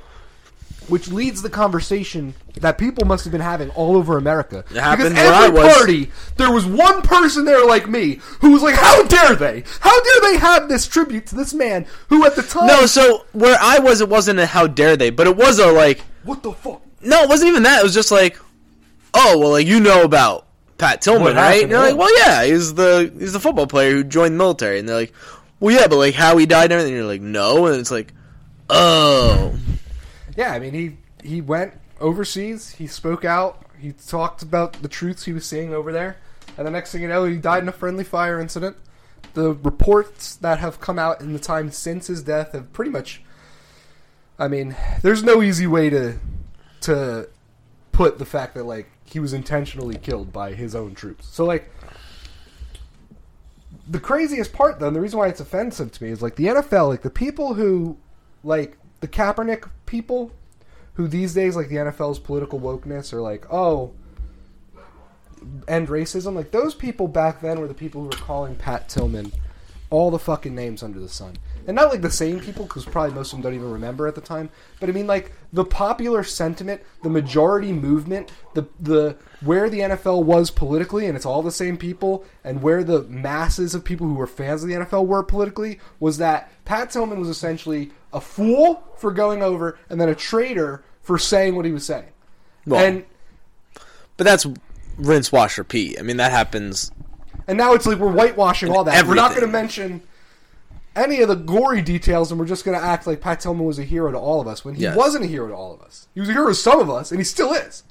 S1: Which leads the conversation that people must have been having all over America.
S2: It happened
S1: because
S2: where I
S1: every
S2: was.
S1: party, there was one person there like me who was like, "How dare they? How dare they have this tribute to this man who at the time?
S2: No, so where I was, it wasn't a how dare they, but it was a like.
S1: what the fuck?
S2: No, it wasn't even that. It was just like, oh well, like you know about Pat Tillman,
S1: What
S2: right?
S1: happened
S2: And
S1: they're
S2: like, well, yeah, he's the he's the football player who joined the military, and they're like, well, yeah, but like how he died and everything. And you're like, no, and it's like, oh,
S1: Yeah, I mean he he went overseas. He spoke out. He talked about the truths he was seeing over there, and the next thing you know, he died in a friendly fire incident. The reports that have come out in the time since his death have pretty much. I mean, there's no easy way to to put the fact that like he was intentionally killed by his own troops. So like the craziest part though, and the reason why it's offensive to me is like the NFL, like the people who like the Kaepernick people who these days like the NFL's political wokeness are like, oh, end racism. Like those people back then were the people who were calling Pat Tillman all the fucking names under the sun, and not like the same people because probably most of them don't even remember at the time. But I mean, like the popular sentiment, the majority movement, the the where the NFL was politically, and it's all the same people, and where the masses of people who were fans of the NFL were politically, was that Pat Tillman was essentially a fool for going over, and then a traitor for saying what he was saying.
S2: Well,
S1: and
S2: but that's rinse, wash, repeat. I mean, that happens.
S1: And now it's like we're whitewashing all that. We're not going to mention any of the gory details, and we're just going to act like Pat Tillman was a hero to all of us when he
S2: Yes.
S1: wasn't a hero to all of us. He was a hero to some of us, and he still is,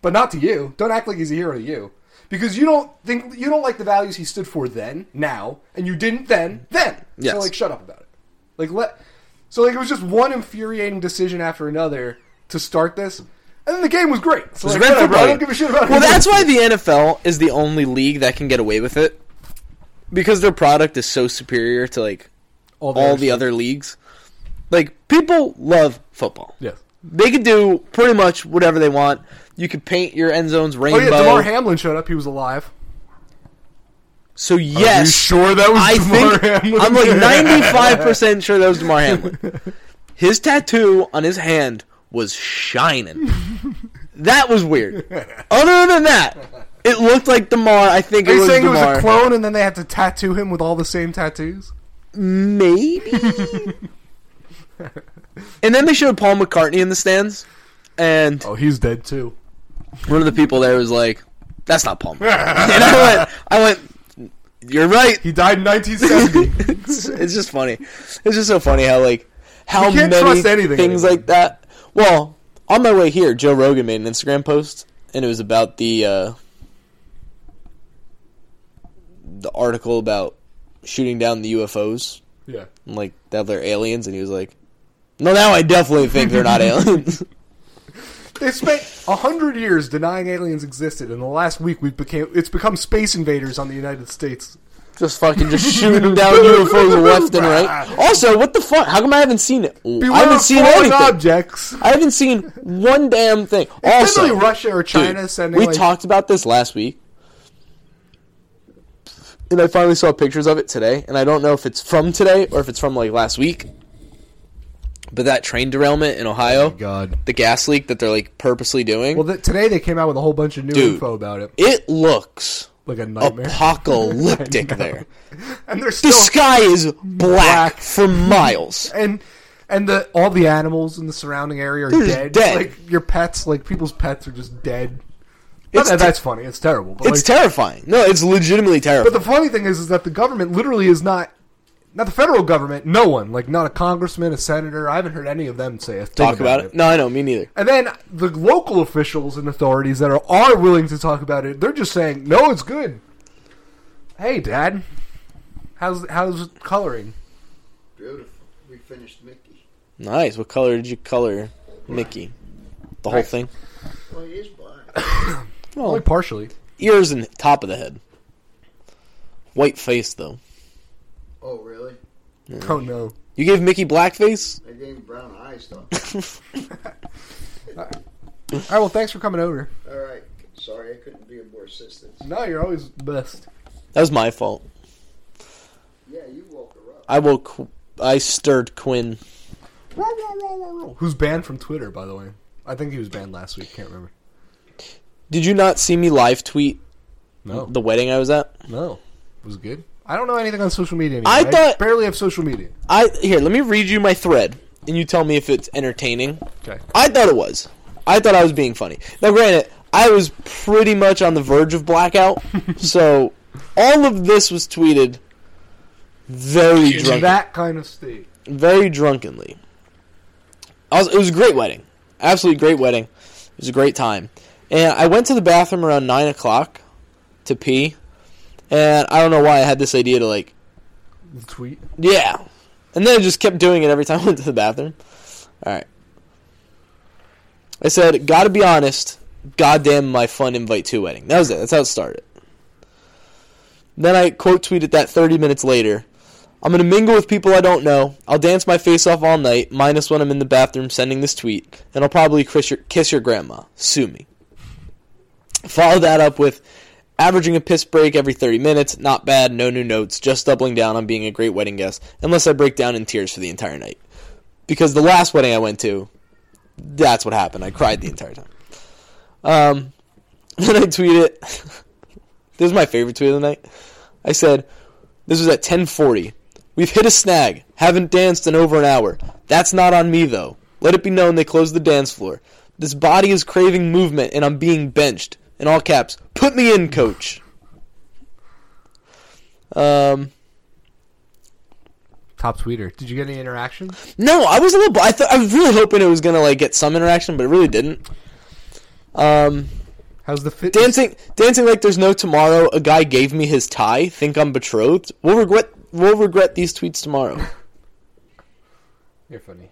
S1: but not to you. Don't act like he's a hero to you because you don't think you don't like the values he stood for then, now, and you didn't then, then.
S2: Yes.
S1: So like, shut up about it. Like let. So like, it was just one infuriating decision after another to start this, and then the game was great. So
S2: was
S1: like, whatever, I don't give a shit about.
S2: Well, that's why the NFL is the only league that can get away with it because their product is so superior to like all
S1: other
S2: the other leagues. Like people love football.
S1: Yes.
S2: They can do pretty much whatever they want. You could paint your end zones
S1: Oh
S2: rainbow.
S1: yeah, Damar Hamlin showed up. He was alive.
S2: so yes,
S1: you sure that was
S2: I
S1: Damar
S2: think
S1: Hamlin?
S2: I'm like 95 percent sure that was Damar Hamlin. His tattoo on his hand was shining. That was weird. Other than that, it looked like Damar. I think
S1: Are you saying
S2: Damar.
S1: it was a clone, and then they had to tattoo him with all the same tattoos?
S2: Maybe. and then they showed Paul McCartney in the stands, and
S1: Oh, he's dead too.
S2: one of the people there was like, "That's not Paul." McCartney. and I went, "I went, you're right."
S1: He died in 1970.
S2: it's, it's just funny. It's just so funny how like how many
S1: anything
S2: things like that. Well, on my way here, Joe Rogan made an Instagram post, and it was about the uh, the article about shooting down the UFOs.
S1: yeah.
S2: and, like that they're aliens, and he was like, "No, now I definitely think they're not aliens."
S1: They spent a hundred years denying aliens existed. and the last week, we've became it's become space invaders on the United States.
S2: just fucking just shooting down UFOs left and right. Also, what the fuck? How come I haven't seen it? I haven't seen anything.
S1: objects.
S2: I haven't seen one damn thing.
S1: It's
S2: also,
S1: Russia or China
S2: Dude,
S1: sending.
S2: we
S1: like,
S2: talked about this last week, and I finally saw pictures of it today. And I don't know if it's from today or if it's from like last week. But that train derailment in Ohio, oh
S1: God.
S2: the gas leak that they're like purposely doing,
S1: Well, th- today they came out with a whole bunch of new
S2: Dude.
S1: info about it,
S2: it looks
S1: like a nightmare.
S2: apocalyptic there.
S1: and they're
S2: The sky is black,
S1: Black.
S2: for miles.
S1: and and the all the animals in the surrounding area are dead.
S2: dead.
S1: Like your pets, like people's pets are just dead. Not
S2: It's
S1: that
S2: te-
S1: that's funny. It's terrible. But
S2: It's
S1: like,
S2: terrifying. No, it's legitimately
S1: terrible.
S2: but
S1: the funny thing is, is that the government literally is not. Not the federal government. No one, like not a congressman, a senator. I haven't heard any of them say a thing
S2: Talk about it? No, I know, me neither.
S1: And then the local officials and authorities that are, are willing to talk about it, they're just saying, "No, it's good." Hey, Dad, how's how's coloring?
S3: Beautiful. We finished Mickey.
S2: Nice. What color did you color Mickey? The whole thing?
S3: Well, he is black.
S1: Only
S2: Oh,
S1: partially.
S2: ears and top of the head. White face though.
S3: oh, really?
S1: Oh no.
S2: You gave Mickey blackface?
S3: I gave him brown eyes, though.
S1: All right. Well, thanks for coming over.
S3: All right. Sorry, I couldn't be of more assistance.
S1: No, you're always the best.
S2: That was my fault.
S3: Yeah, you woke her up.
S2: I woke. I stirred Quinn.
S1: Who's banned from Twitter, by the way? I think he was banned last week. Can't remember.
S2: Did you not see me live tweet
S1: No,
S2: the wedding I was at?
S1: no, it was good. I don't know anything on social media anymore.
S2: I thought-
S1: barely have social media.
S2: I here. Let me read you my thread, and you tell me if it's entertaining.
S1: Okay.
S2: I thought it was. I thought I was being funny. Now, granted, I was pretty much on the verge of blackout, so all of this was tweeted very
S1: In
S2: drunk,
S1: that kind of state.
S2: very drunkenly. I was, it was a great wedding, absolutely great wedding. It was a great time, and I went to the bathroom around nine o'clock to pee, and I don't know why I had this idea to like
S1: tweet.
S2: yeah. And then I just kept doing it every time I went to the bathroom. Alright. I said, gotta be honest, goddamn my fun invite to wedding. That was it. That's how it started. Then I quote tweeted that 30 minutes later. I'm gonna mingle with people I don't know. I'll dance my face off all night, minus when I'm in the bathroom sending this tweet, and I'll probably kiss your, kiss your grandma. Sue me. Follow that up with averaging a piss break every 30 minutes. Not bad, no new notes, just doubling down on being a great wedding guest, unless I break down in tears for the entire night. Because the last wedding I went to, that's what happened. I cried the entire time. Um, then I tweeted, this is my favorite tweet of the night. I said, this was at 1040. We've hit a snag. Haven't danced in over an hour. That's not on me, though. Let it be known they closed the dance floor. This body is craving movement, and I'm being benched. In all caps. Put me in, coach. Um,
S1: Top tweeter. Did you get any interaction?
S2: no, I was a little. I thought I was really hoping it was gonna like get some interaction, but it really didn't. Um,
S1: How's the fit?
S2: dancing, dancing like there's no tomorrow. A guy gave me his tie. Think I'm betrothed. We'll regret. We'll regret these tweets tomorrow.
S1: You're funny.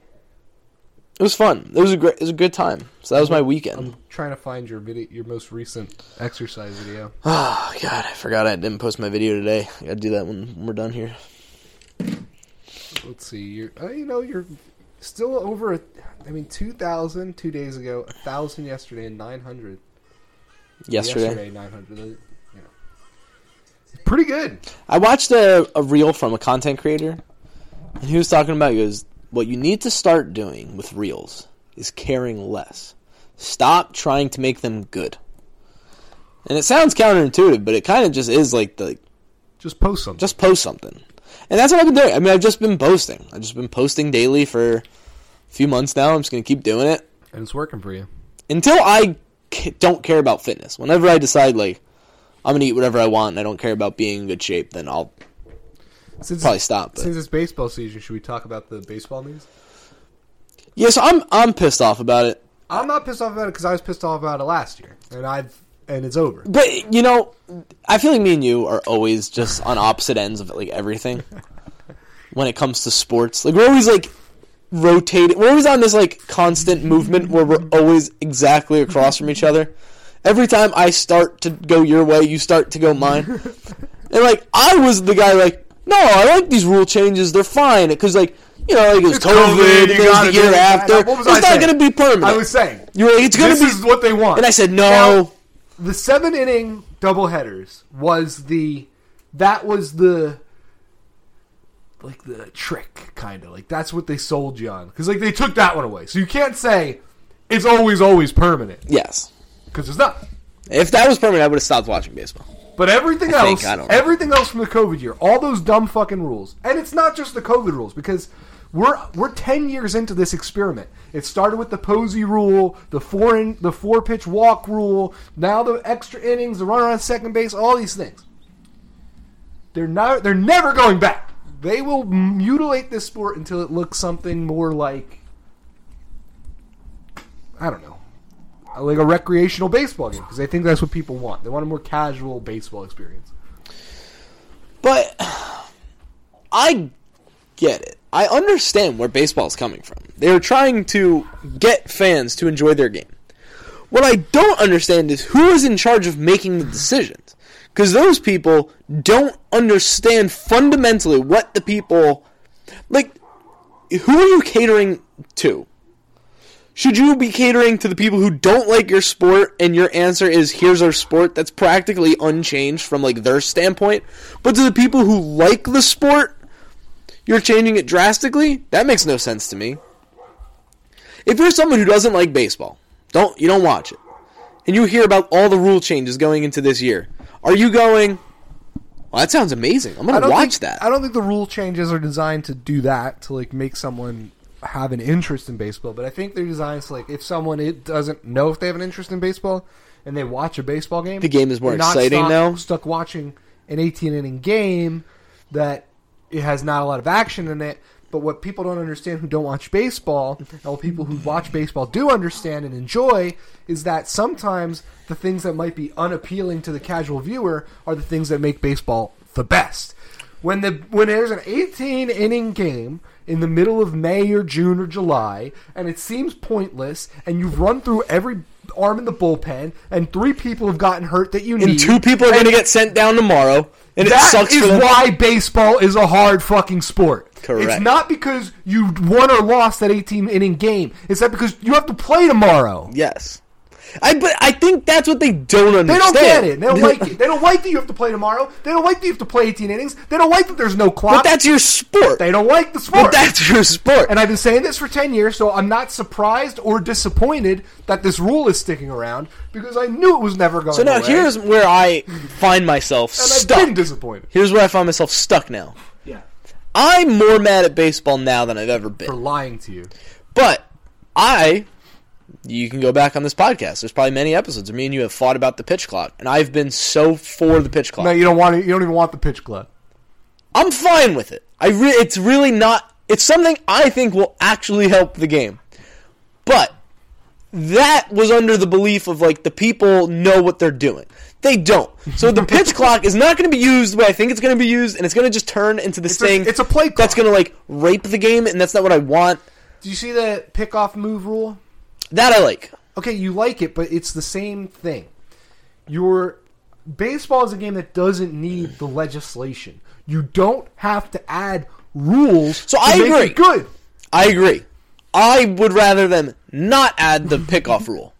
S2: It was fun. It was a great. It was a good time. So that was my weekend.
S1: I'm trying to find your video, your most recent exercise video.
S2: Oh God, I forgot I didn't post my video today. I gotta do that when we're done here.
S1: Let's see. You're, uh, you know, you're still over. A, I mean, two thousand two days ago, a thousand yesterday, and nine hundred
S2: Yesterday,
S1: nine hundred. Pretty good.
S2: I watched a, a reel from a content creator, and he was talking about. He goes, "What you need to start doing with reels is caring less. Stop trying to make them good." And it sounds counterintuitive, but it kind of just is like the
S1: Just post something.
S2: just post something. And that's what I've been doing. I mean, I've just been posting. I've just been posting daily for a few months now. I'm just going to keep doing it
S1: and it's working for you.
S2: until I don't care about fitness. Whenever I decide, like, I'm going to eat whatever I want and I don't care about being in good shape, then I'll
S1: Since
S2: probably stop. But
S1: since it's baseball season, should we talk about the baseball news?
S2: yeah, so I'm, I'm pissed off about it.
S1: I'm not pissed off about it because I was pissed off about it last year, and I've and it's over.
S2: But, you know, I feel like me and you are always just on opposite ends of, like, everything when it comes to sports. Like, we're always, like, rotating. We're always on this, like, constant movement where we're always exactly across from each other. Every time I start to go your way, you start to go mine. and, like, I was the guy, like, no, I like these rule changes. They're fine. Because, like, you know, like, it was COVID,
S1: COVID, you
S2: it was the year after. It's
S1: I
S2: not
S1: saying?
S2: going to be permanent.
S1: I was saying
S2: you were like, it's going to be.
S1: is what they want.
S2: and I said,
S1: Now,
S2: no.
S1: the seven inning doubleheaders was the that was the like the trick kind of like that's what they sold you on because like they took that one away so you can't say it's always always permanent
S2: yes.
S1: because it's not
S2: If that was permanent, I would have stopped watching baseball.
S1: But everything
S2: I
S1: else
S2: I
S1: everything else from the covid year all those dumb fucking rules. And it's not just the covid rules because we're we're 10 years into this experiment. It started with the posey rule the four in, the four pitch walk rule now the extra innings the runner on second base all these things. They're not they're never going back. They will mutilate this sport until it looks something more like i don't know like a recreational baseball game because I think that's what people want. They want a more casual baseball experience.
S2: But I get it. I understand where baseball's coming from. They're trying to get fans to enjoy their game. What I don't understand is who is in charge of making the decisions. Because those people don't understand fundamentally what the people. Like, who are you catering to? Should you be catering to the people who don't like your sport and your answer is here's our sport that's practically unchanged from like their standpoint, but to the people who like the sport, you're changing it drastically? That makes no sense to me. If you're someone who doesn't like baseball, don't you don't watch it. And you hear about all the rule changes going into this year. Are you going Well, that sounds amazing. I'm going to watch
S1: think,
S2: that.
S1: I don't think the rule changes are designed to do that to like make someone have an interest in baseball. But I think they're designed to like if someone it doesn't know if they have an interest in baseball and they watch a baseball game,
S2: The game is more
S1: not
S2: exciting
S1: stuck,
S2: now.
S1: Stuck watching an 18 inning game that it has not a lot of action in it. But what people don't understand who don't watch baseball, and what people who watch baseball do understand and enjoy, is that sometimes the things that might be unappealing to the casual viewer are the things that make baseball the best. When the when there's an 18 inning game in the middle of May or June or July, and it seems pointless, and you've run through every arm in the bullpen, and three people have gotten hurt that you need,
S2: and two people are going to get sent down tomorrow, and it sucks
S1: is why baseball is a hard fucking sport.
S2: Correct.
S1: It's not because you won or lost that 18 inning game. It's that because you have to play tomorrow.
S2: Yes. I but I think that's what they don't understand.
S1: They don't get it. They don't like it. They don't like that you have to play tomorrow. They don't like that you have to play 18 innings. They don't like that there's no clock.
S2: But that's your sport.
S1: they don't like the sport.
S2: But that's your sport.
S1: and I've been saying this for 10 years, so I'm not surprised or disappointed that this rule is sticking around because I knew it was never going
S2: so now
S1: away.
S2: here's where I find myself
S1: and
S2: stuck.
S1: I've been disappointed.
S2: Here's where I find myself stuck now.
S1: Yeah.
S2: I'm more mad at baseball now than I've ever been For
S1: lying to you.
S2: But I You can go back on this podcast. There's probably many episodes where me and you have fought about the pitch clock, and I've been so for the pitch clock.
S1: No, you don't want to. You don't even want the pitch clock.
S2: I'm fine with it. I re- it's really not. It's something I think will actually help the game, but that was under the belief of like the people know what they're doing. They don't. So the pitch clock is not going to be used the way I think it's going to be used, and it's going to just turn into this
S1: a-
S2: thing.
S1: it's a play
S2: that's going to like rape the game, and that's not what I want.
S1: Do you see the pick off move rule?
S2: That I like.
S1: Okay, you like it, but it's the same thing. Your baseball is a game that doesn't need the legislation. You don't have to add rules.
S2: So I agree.
S1: Good.
S2: I agree. I would rather them not add the pickoff rule.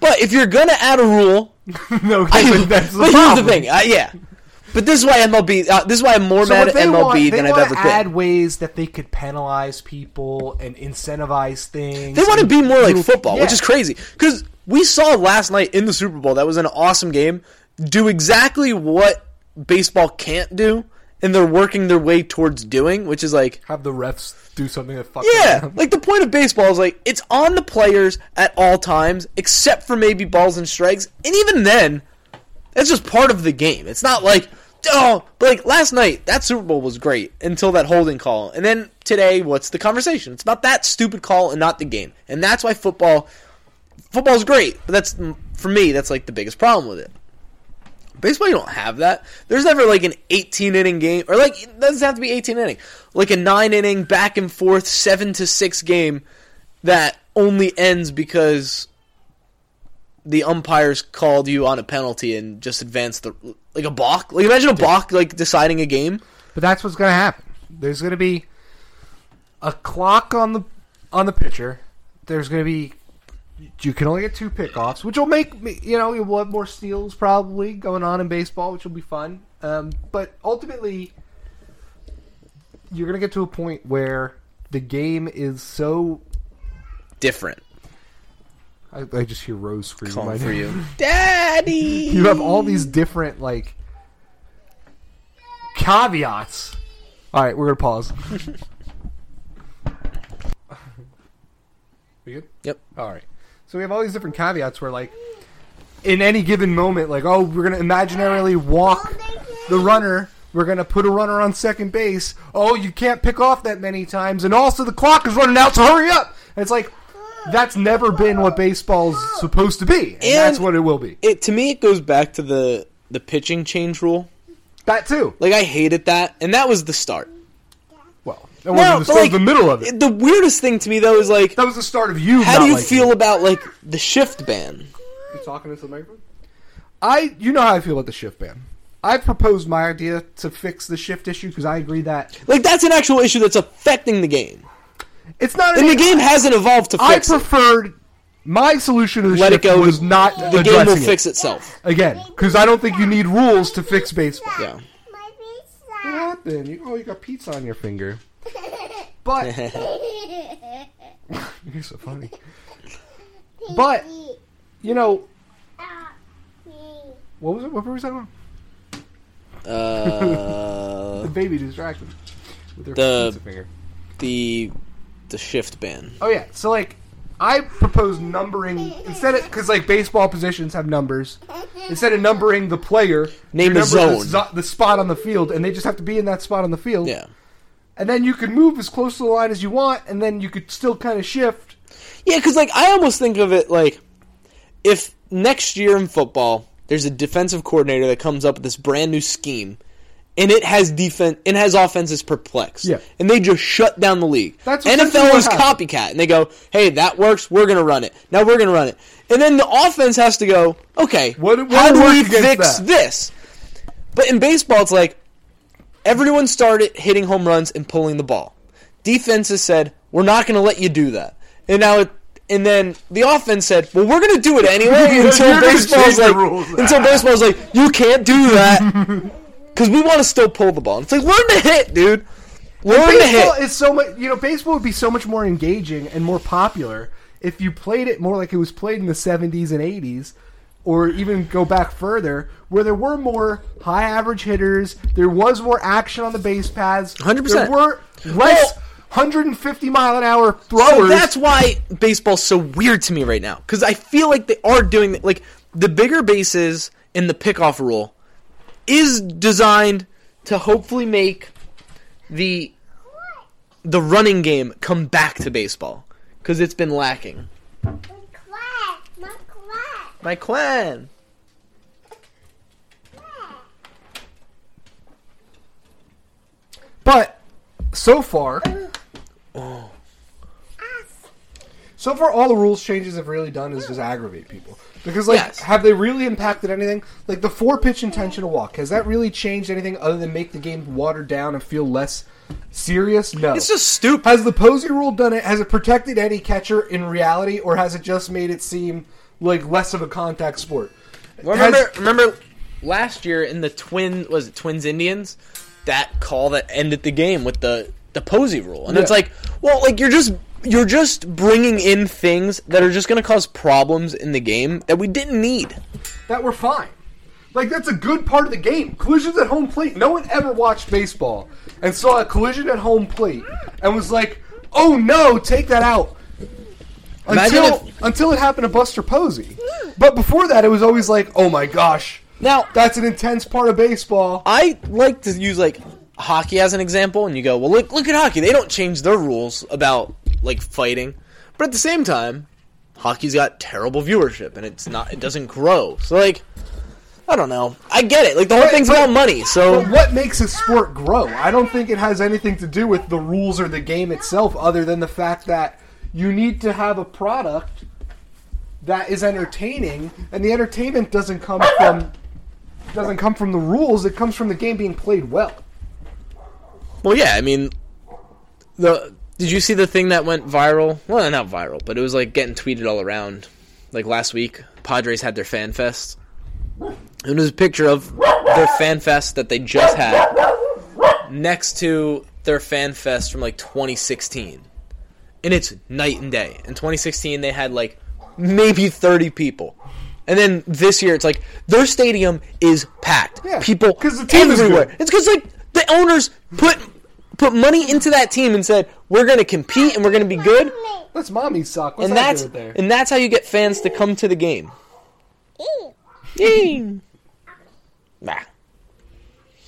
S2: But if you're gonna add a rule,
S1: no,
S2: I,
S1: that's the
S2: but here's the thing. Uh, yeah, but this is why MLB. Uh, this is why I'm more
S1: So
S2: mad at MLB
S1: want,
S2: than I've ever
S1: to add
S2: been.
S1: ways that they could penalize people and incentivize things.
S2: They want to be more like football,
S1: yeah.
S2: which is crazy. Because we saw last night in the Super Bowl that was an awesome game. Do exactly what baseball can't do, and they're working their way towards doing, which is like
S1: have the refs do something that fucks
S2: Yeah,
S1: them.
S2: like the point of baseball is like it's on the players at all times, except for maybe balls and strikes, and even then, that's just part of the game. It's not like oh, but like last night that Super Bowl was great until that holding call, and then today, what's the conversation? It's about that stupid call and not the game, and that's why football, football's great, but that's for me that's like the biggest problem with it. Baseball, you don't have that. There's never like an 18 inning game, or like it doesn't have to be 18 inning, like a nine inning back and forth seven to six game that only ends because the umpires called you on a penalty and just advanced the like a balk. Like imagine a balk like deciding a game.
S1: But that's what's going to happen. There's going to be a clock on the on the pitcher. There's going to be you can only get two pickoffs, which will make me, you know, we'll have more steals probably going on in baseball, which will be fun. Um, but ultimately, you're going to get to a point where the game is so.
S2: Different.
S1: I, I just hear Rose screaming my
S2: for
S1: name.
S2: you, Daddy.
S1: you have all these different like caveats. All right, we're gonna pause. we good?
S2: Yep.
S1: All right. So we have all these different caveats where, like, in any given moment, like, oh, we're gonna imaginarily walk oh, the runner. We're gonna put a runner on second base. Oh, you can't pick off that many times, and also the clock is running out, so hurry up. And it's like that's never been what baseball's supposed to be, and, that's what it will be.
S2: It to me it goes back to the the pitching change rule.
S1: That too.
S2: Like I hated that, and that was the start.
S1: Well, that wasn't the,
S2: but,
S1: start, the middle of it.
S2: The weirdest thing to me though is like,
S1: That was the start of you.
S2: how
S1: not
S2: do you
S1: liking
S2: feel
S1: it.
S2: about like the shift ban?
S1: You talking into the microphone? I, you know how I feel about the shift ban. I proposed my idea to fix the shift issue because I agree that
S2: Like that's an actual issue that's affecting the game,
S1: it's not.
S2: and
S1: an-
S2: the game hasn't evolved to
S1: I
S2: fix it.
S1: preferred my solution to the
S2: Let it
S1: shift
S2: go.
S1: was not
S2: The game
S1: addressing
S2: will
S1: it.
S2: fix itself.
S1: again because I don't think you need rules to fix baseball.
S2: Yeah.
S3: My
S1: What happened? You, oh, you got pizza on your finger. But you're so funny. But you know what was it? What were we talking about?
S2: Uh,
S1: The baby distracted with her
S2: The-
S1: pizza finger.
S2: the the shift ban.
S1: Oh yeah, so like I propose numbering instead of because like baseball positions have numbers. Instead of numbering the player,
S2: Name
S1: number
S2: zone.
S1: the, the spot on the field, and they just have to be in that spot on the field.
S2: Yeah.
S1: and then you can move as close to the line as you want, and then you could still kind of shift.
S2: Yeah, because like I almost think of it like if next year in football there's a defensive coordinator that comes up with this brand new scheme, and it has defense, it has offenses perplexed,
S1: Yeah.
S2: and they just shut down the league.
S1: That's
S2: NFL is
S1: happened.
S2: copycat, and they go, "Hey, that works. We're gonna run it. Now we're gonna run it." And then the offense has to go, "Okay,
S1: What- what
S2: how do we fix
S1: that?"
S2: this?" But in baseball, it's like everyone started hitting home runs and pulling the ball. Defenses said, "We're not going to let you do that." And now it, and then the offense said, "Well, we're going to do it anyway." until baseball's like, until baseball's like, "You can't do that." Because we want to still pull the ball. It's like learn to hit, dude. Learn to hit.
S1: is so much. You know, baseball would be so much more engaging and more popular if you played it more like it was played in the '70s and '80s, or even go back further, where there were more high average hitters. There was more action on the base paths.
S2: 100%.
S1: There were less 150 mile an hour
S2: So
S1: throwers.
S2: that's why baseball's so weird to me right now because I feel like they are doing like the bigger bases in the pickoff rule is designed to hopefully make the the running game come back to baseball because it's been lacking. My clan. My clan.
S1: But so far, oh. so far, all the rules changes have really done is just aggravate people. Because like,
S2: Yes.
S1: have they really impacted anything? Like the four pitch intentional walk has that really changed anything other than make the game watered down and feel less serious? No.
S2: It's just stupid.
S1: has the Posey rule done it? Has it protected any catcher in reality, or has it just made it seem like less of a contact sport?
S2: Remember,
S1: Has-
S2: remember last year in the twin was it Twins Indians that call that ended the game with the the Posey rule, and it's like, well, like you're just you're just bringing in things that are just going to cause problems in the game that we didn't need.
S1: that were fine. Like that's a good part of the game. Collisions at home plate. No one ever watched baseball and saw a collision at home plate and was like, "Oh no, take that out."
S2: Imagine
S1: Until
S2: if-
S1: until it happened to Buster Posey. But before that, it was always like, "Oh my gosh,
S2: Now,
S1: that's an intense part of baseball."
S2: I like to use like hockey as an example, and you go, well, look, look at hockey. They don't change their rules about like fighting, but at the same time, hockey's got terrible viewership, and it's not, it doesn't grow. So like, I don't know. I get it. Like the whole
S1: But-
S2: thing's
S1: but-
S2: about money. So
S1: what makes a sport grow? I don't think it has anything to do with the rules or the game itself, other than the fact that you need to have a product that is entertaining, and the entertainment doesn't come from doesn't come from the rules. It comes from the game being played well.
S2: Well, yeah, I mean, the did you see the thing that went viral? Well, not viral, but it was like getting tweeted all around. Like last week, Padres had their fan fest. And it was a picture of their fan fest that they just had next to their fan fest from like 2016, and it's night and day. In 2016, they had like maybe 30 people. And then this year, it's like their stadium is packed.
S1: Yeah,
S2: People
S1: 'cause the team is
S2: everywhere.
S1: good.
S2: It's because like the owners put put money into that team and said we're going to compete and we're going to be good,
S1: That's mommy's sock. What's
S2: and
S1: that
S2: that's
S1: doing there?
S2: and that's how you get fans to come to the game. Yay. Nah.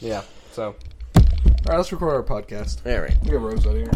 S1: Yeah. So, all right, let's record our podcast.
S2: All right.
S1: We got Rose out here.